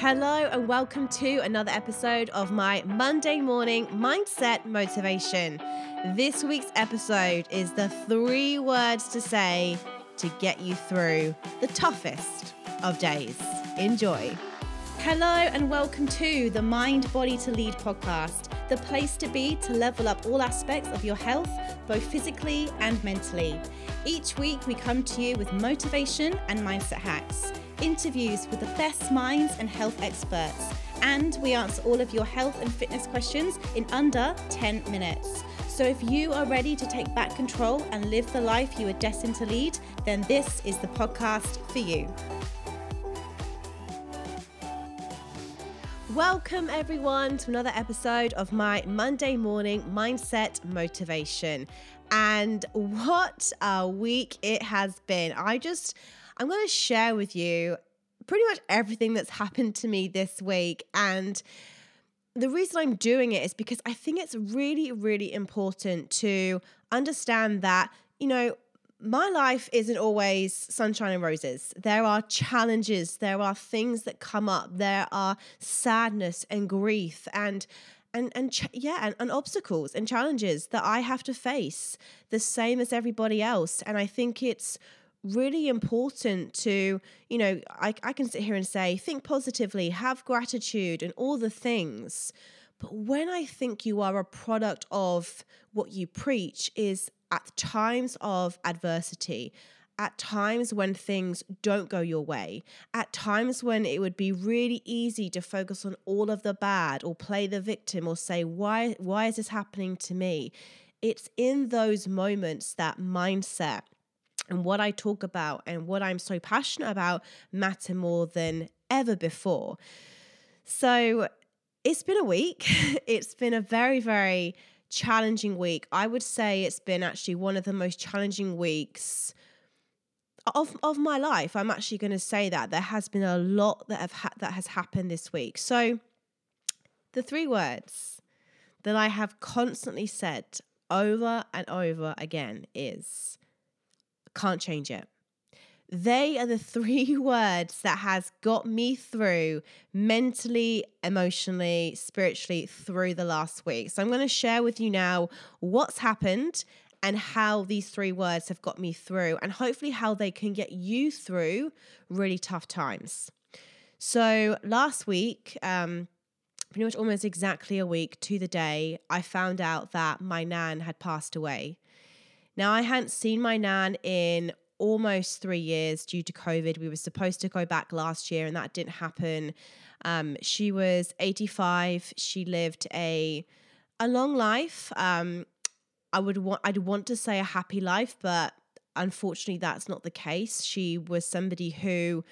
Hello, and welcome to another episode of my Monday morning mindset motivation. This week's episode is the three words to say to get you through the toughest of days. Enjoy. Hello, and welcome to the Mind Body to Lead podcast, the place to be to level up all aspects of your health, both physically and mentally. Each week, we come to you with motivation and mindset hacks interviews with the best minds and health experts. And we answer all of your health and fitness questions in under 10 minutes. So if you are ready to take back control and live the life you are destined to lead, then this is the podcast for you. Welcome, everyone, to another episode of my Monday morning mindset motivation. And what a week it has been. I just I'm going to share with you pretty much everything that's happened to me this week. And the reason I'm doing it is because I think it's really, really important to understand that, you know, my life isn't always sunshine and roses. There are challenges, there are things that come up, there are sadness and grief and and and ch- yeah, and, and obstacles and challenges that I have to face the same as everybody else. And I think it's really important to, you know, I, I can sit here and say, think positively, have gratitude, and all the things. But when I think you are a product of what you preach, is at times of adversity, at times when things don't go your way, at times when it would be really easy to focus on all of the bad or play the victim or say, why, why is this happening to me? It's in those moments that mindset and what I talk about and what I'm so passionate about matter more than ever before. So it's been a week. it's been a very, very challenging week. I would say it's been actually one of the most challenging weeks of of my life. I'm actually going to say that there has been a lot that have ha- that has happened this week. So the three words that I have constantly said over and over again is can't change it. They are the three words that has got me through mentally, emotionally, spiritually through the last week. So I'm going to share with you now what's happened and how these three words have got me through and hopefully how they can get you through really tough times. So last week, um, pretty much almost exactly a week to the day, I found out that my nan had passed away. Now, I hadn't seen my nan in almost three years due to COVID. We were supposed to go back last year, and that didn't happen. Um, she was 85. She lived a a long life. Um, I would want I'd want to say a happy life, but unfortunately, that's not the case. She was somebody who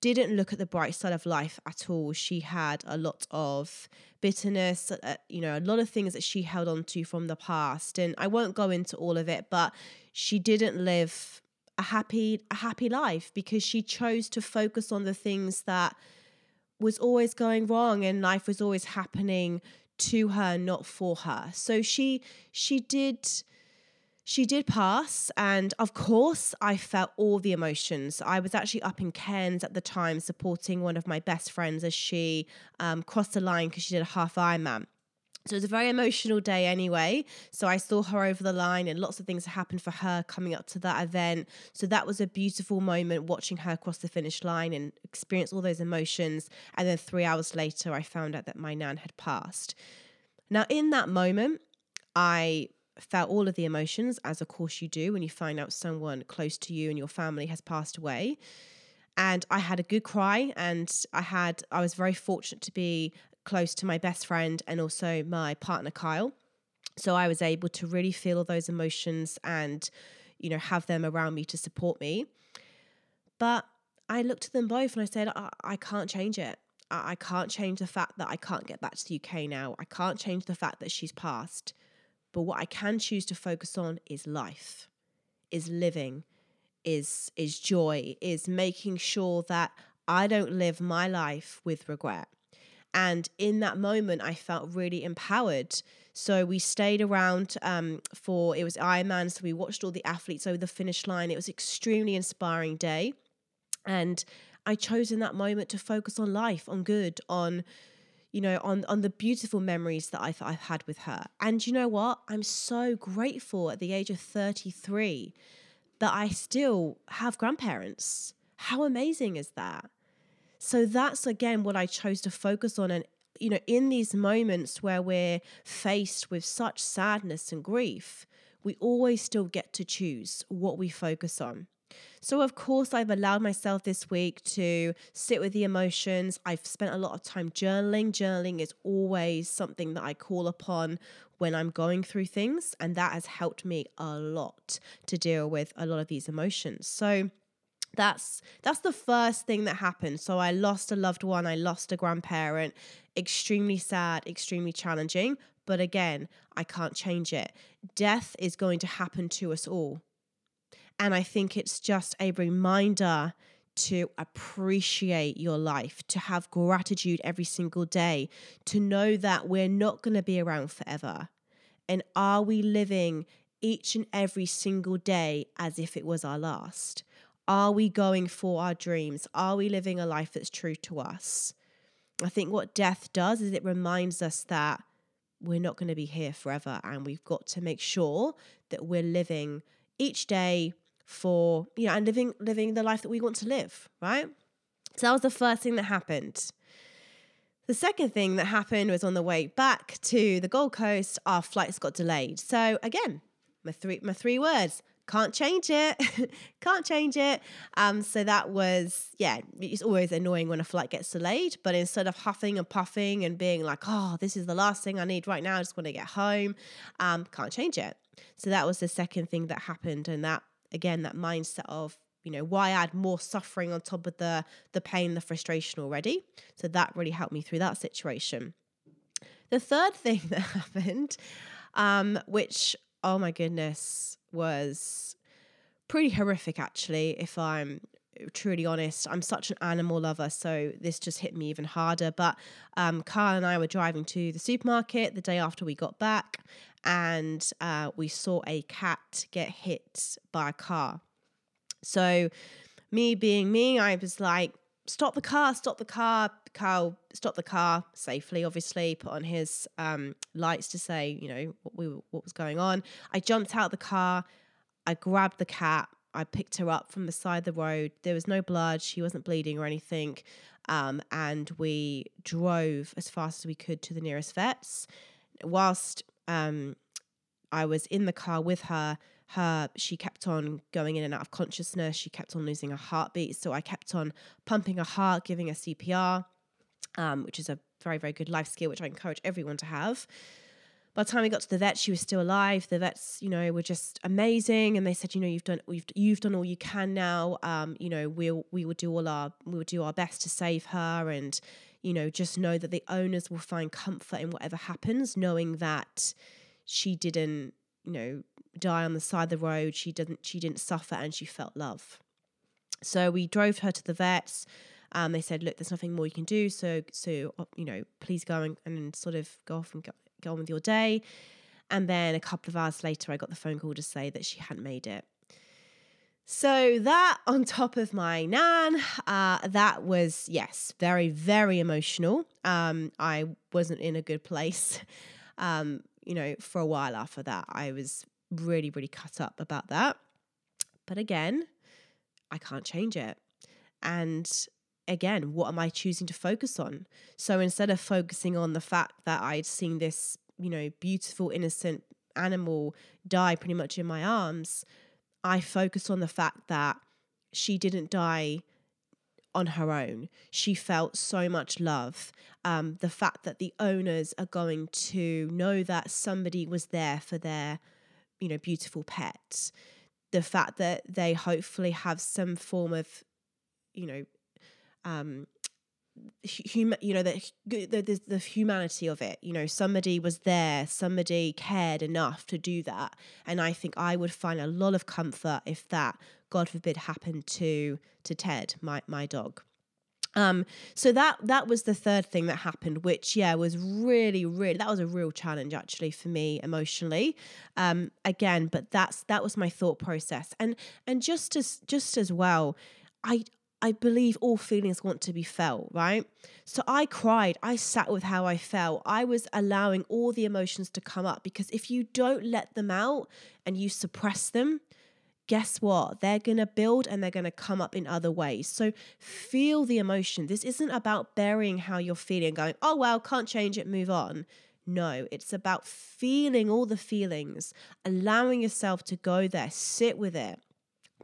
didn't look at the bright side of life at all. She had a lot of bitterness, uh, you know, a lot of things that she held on to from the past. And I won't go into all of it, but she didn't live a happy a happy life because she chose to focus on the things that was always going wrong and life was always happening to her not for her so she she did she did pass, and of course, I felt all the emotions. I was actually up in Cairns at the time supporting one of my best friends as she um, crossed the line because she did a half Ironman. So it was a very emotional day anyway. So I saw her over the line, and lots of things happened for her coming up to that event. So that was a beautiful moment watching her cross the finish line and experience all those emotions. And then three hours later, I found out that my nan had passed. Now, in that moment, I felt all of the emotions, as of course you do when you find out someone close to you and your family has passed away. And I had a good cry, and I had I was very fortunate to be close to my best friend and also my partner Kyle. So I was able to really feel those emotions and, you know, have them around me to support me. But I looked at them both and I said, I, I can't change it. I, I can't change the fact that I can't get back to the UK now. I can't change the fact that she's passed. But what I can choose to focus on is life, is living, is is joy, is making sure that I don't live my life with regret. And in that moment, I felt really empowered. So we stayed around um, for it was Ironman. So we watched all the athletes over the finish line. It was extremely inspiring day, and I chose in that moment to focus on life, on good, on you know, on on the beautiful memories that I've, I've had with her. And you know what? I'm so grateful at the age of 33 that I still have grandparents. How amazing is that? So that's again what I chose to focus on. And, you know, in these moments where we're faced with such sadness and grief, we always still get to choose what we focus on. So, of course, I've allowed myself this week to sit with the emotions. I've spent a lot of time journaling. Journaling is always something that I call upon when I'm going through things, and that has helped me a lot to deal with a lot of these emotions. So, that's that's the first thing that happened so i lost a loved one i lost a grandparent extremely sad extremely challenging but again i can't change it death is going to happen to us all and I think it's just a reminder to appreciate your life, to have gratitude every single day, to know that we're not going to be around forever. And are we living each and every single day as if it was our last? Are we going for our dreams? Are we living a life that's true to us? I think what death does is it reminds us that we're not going to be here forever and we've got to make sure that we're living each day for you know and living living the life that we want to live right so that was the first thing that happened the second thing that happened was on the way back to the Gold Coast, our flights got delayed. So again, my three my three words: can't change it, can't change it. Um, so that was yeah, it's always annoying when a flight gets delayed. But instead of huffing and puffing and being like, oh, this is the last thing I need right now, I just want to get home, um, can't change it. So that was the second thing that happened, and that again that mindset of you know why add more suffering on top of the the pain the frustration already? So that really helped me through that situation. The third thing that happened um which oh my goodness was pretty horrific actually if i'm truly honest. I'm such an animal lover so this just hit me even harder but um, Kyle and i were driving to the supermarket the day after we got back and uh, we saw a cat get hit by a car. So, me being me, I was like, stop the car, stop the car. Kyle stopped the car safely, obviously, put on his um, lights to say, you know, what, we, what was going on. I jumped out the car, I grabbed the cat, I picked her up from the side of the road. There was no blood, she wasn't bleeding or anything. Um, and we drove as fast as we could to the nearest vets. Whilst um, I was in the car with her. Her, she kept on going in and out of consciousness. She kept on losing her heartbeat. So I kept on pumping her heart, giving her CPR, um, which is a very, very good life skill, which I encourage everyone to have. By the time we got to the vet, she was still alive. The vets, you know, were just amazing, and they said, you know, you've done, you've, you've done all you can now. Um, you know, we'll, we will do all our, we will do our best to save her, and you know, just know that the owners will find comfort in whatever happens, knowing that she didn't, you know, die on the side of the road. She didn't she didn't suffer and she felt love. So we drove her to the vets. Um, they said, look, there's nothing more you can do. So so uh, you know, please go and, and sort of go off and go, go on with your day. And then a couple of hours later, I got the phone call to say that she hadn't made it. So that on top of my nan, uh, that was yes, very very emotional. Um, I wasn't in a good place. Um, you know, for a while after that, I was really, really cut up about that. But again, I can't change it. And again, what am I choosing to focus on? So instead of focusing on the fact that I'd seen this, you know, beautiful, innocent animal die pretty much in my arms, I focus on the fact that she didn't die on her own. She felt so much love. Um, the fact that the owners are going to know that somebody was there for their, you know, beautiful pet. The fact that they hopefully have some form of, you know, um, hum, you know the, the the humanity of it you know somebody was there somebody cared enough to do that. And i think i would find a lot of comfort if that god forbid happened to to ted my my dog. Um, so that that was the third thing that happened, which yeah was really really that was a real challenge actually for me emotionally. Um, again, but that's that was my thought process, and and just as just as well, I I believe all feelings want to be felt, right? So I cried. I sat with how I felt. I was allowing all the emotions to come up because if you don't let them out and you suppress them, guess what? They're going to build and they're going to come up in other ways. So feel the emotion. This isn't about burying how you're feeling, going, oh, well, can't change it, move on. No, it's about feeling all the feelings, allowing yourself to go there, sit with it,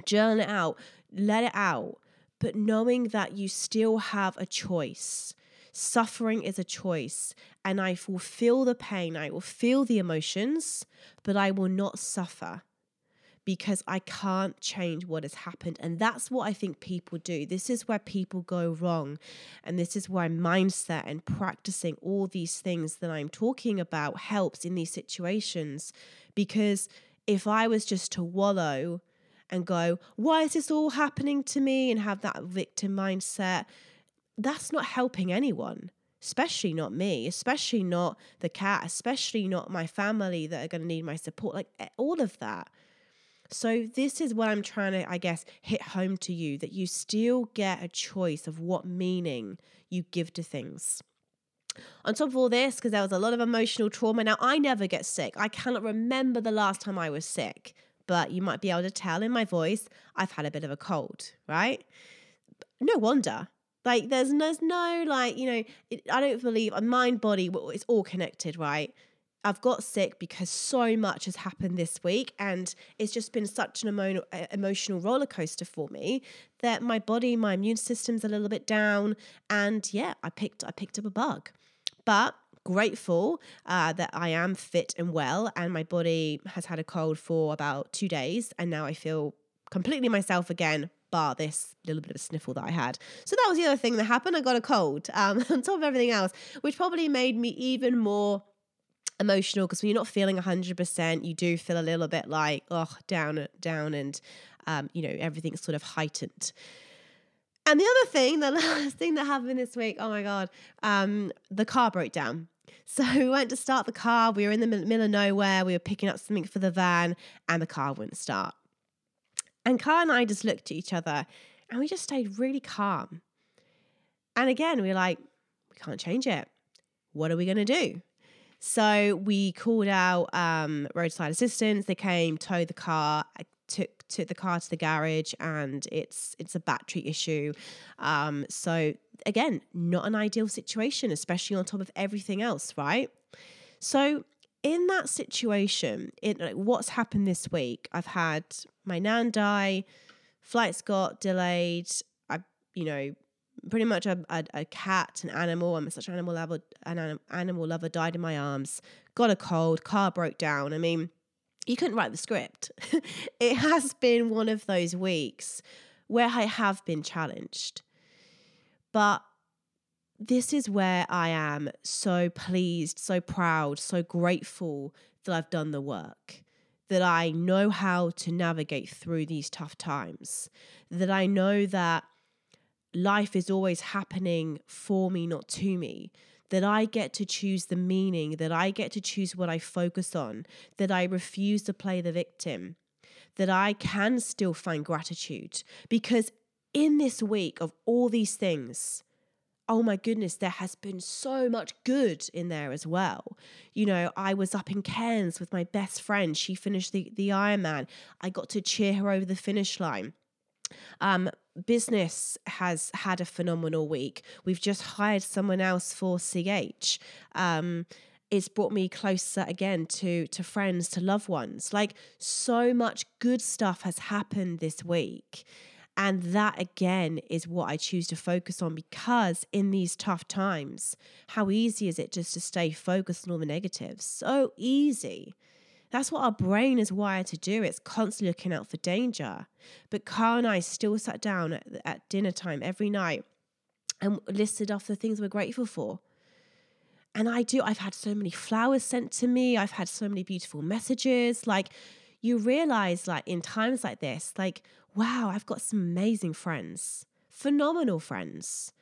journal it out, let it out but knowing that you still have a choice. Suffering is a choice, and I will feel the pain, I will feel the emotions, but I will not suffer because I can't change what has happened. And that's what I think people do. This is where people go wrong. And this is why mindset and practicing all these things that I'm talking about helps in these situations. Because if I was just to wallow, and go, why is this all happening to me? And have that victim mindset. That's not helping anyone, especially not me, especially not the cat, especially not my family that are going to need my support, like eh, all of that. So, this is what I'm trying to, I guess, hit home to you that you still get a choice of what meaning you give to things. On top of all this, because there was a lot of emotional trauma. Now, I never get sick. I cannot remember the last time I was sick but you might be able to tell in my voice I've had a bit of a cold, right? No wonder. Like there's no, there's no like you know it, I don't believe a mind body it's all connected, right? I've got sick because so much has happened this week, and it's just been such an emo- emotional roller coaster for me that my body, my immune system's a little bit down, and yeah, I picked I picked up a bug, but grateful uh, that I am fit and well, and my body has had a cold for about two days, and now I feel completely myself again. Bar this little bit of a sniffle that I had. So that was the other thing that happened. I got a cold um, on top of everything else, which probably made me even more emotional because when you're not feeling 100%, you do feel a little bit like, oh, down, down, and, um, you know, everything's sort of heightened. And the other thing, the last thing that happened this week, oh my God, um, the car broke down. So we went to start the car. We were in the middle of nowhere. We were picking up something for the van, and the car wouldn't start. And Car and I just looked at each other and we just stayed really calm. And again, we were like, we can't change it. What are we going to do? So we called out um, roadside assistance. They came, towed the car, took took the car to the garage, and it's it's a battery issue. Um, so again, not an ideal situation, especially on top of everything else, right? So, in that situation, it, like, what's happened this week? I've had my nan die, flights got delayed. I, you know, pretty much a, a, a cat, an animal. I'm such an animal lover. An animal lover died in my arms. Got a cold. Car broke down. I mean, you couldn't write the script. it has been one of those weeks where I have been challenged. But this is where I am so pleased, so proud, so grateful that I've done the work, that I know how to navigate through these tough times, that I know that life is always happening for me, not to me. That I get to choose the meaning, that I get to choose what I focus on, that I refuse to play the victim, that I can still find gratitude. Because in this week of all these things, oh my goodness, there has been so much good in there as well. You know, I was up in Cairns with my best friend. She finished the, the Ironman. I got to cheer her over the finish line. Um, business has had a phenomenal week. We've just hired someone else for CH. Um, it's brought me closer again to to friends, to loved ones. Like so much good stuff has happened this week. And that again is what I choose to focus on because in these tough times, how easy is it just to stay focused on all the negatives? So easy. That's what our brain is wired to do. It's constantly looking out for danger. But Kyle and I still sat down at, at dinner time every night and listed off the things we're grateful for. And I do, I've had so many flowers sent to me. I've had so many beautiful messages. Like, you realize, like, in times like this, like, wow, I've got some amazing friends, phenomenal friends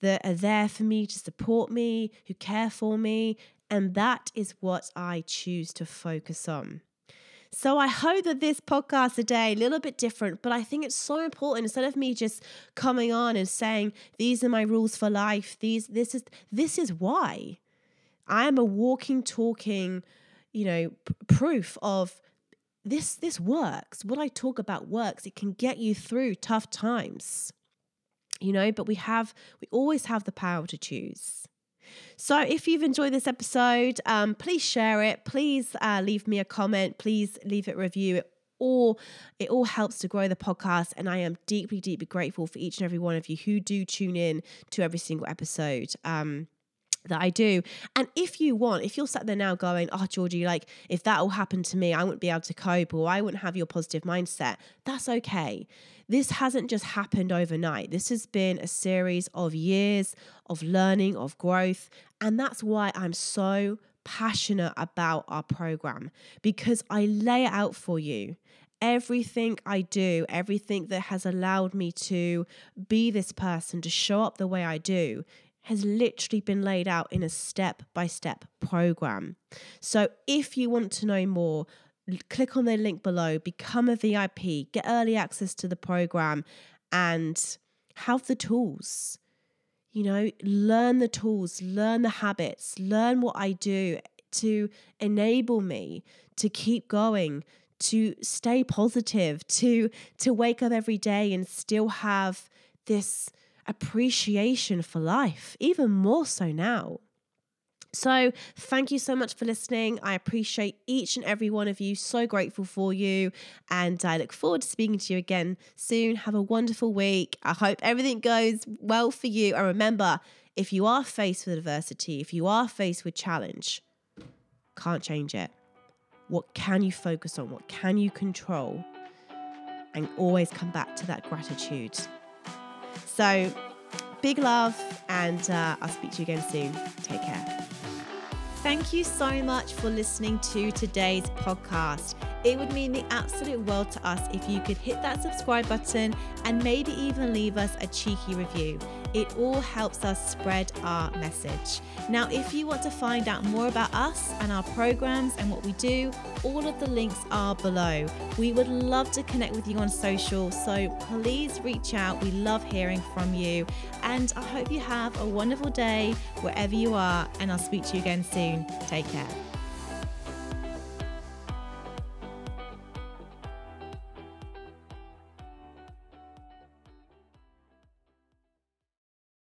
that are there for me to support me, who care for me. And that is what I choose to focus on. So I hope that this podcast today a little bit different, but I think it's so important instead of me just coming on and saying these are my rules for life. These this is this is why I am a walking talking, you know, p- proof of this this works. What I talk about works. It can get you through tough times. You know, but we have we always have the power to choose. So, if you've enjoyed this episode, um, please share it. Please uh, leave me a comment. Please leave it a review. It all it all helps to grow the podcast, and I am deeply, deeply grateful for each and every one of you who do tune in to every single episode. Um, that I do. And if you want, if you're sat there now going, oh, Georgie, like if that all happened to me, I wouldn't be able to cope or I wouldn't have your positive mindset, that's okay. This hasn't just happened overnight. This has been a series of years of learning, of growth. And that's why I'm so passionate about our program because I lay it out for you everything I do, everything that has allowed me to be this person, to show up the way I do, has literally been laid out in a step by step program. So if you want to know more, click on the link below, become a VIP, get early access to the program, and have the tools. You know, learn the tools, learn the habits, learn what I do to enable me to keep going, to stay positive, to to wake up every day and still have this appreciation for life, even more so now. So, thank you so much for listening. I appreciate each and every one of you. So grateful for you. And I look forward to speaking to you again soon. Have a wonderful week. I hope everything goes well for you. And remember, if you are faced with adversity, if you are faced with challenge, can't change it. What can you focus on? What can you control? And always come back to that gratitude. So, big love, and uh, I'll speak to you again soon. Take care. Thank you so much for listening to today's podcast. It would mean the absolute world to us if you could hit that subscribe button and maybe even leave us a cheeky review. It all helps us spread our message. Now, if you want to find out more about us and our programs and what we do, all of the links are below. We would love to connect with you on social, so please reach out. We love hearing from you. And I hope you have a wonderful day wherever you are, and I'll speak to you again soon. Take care.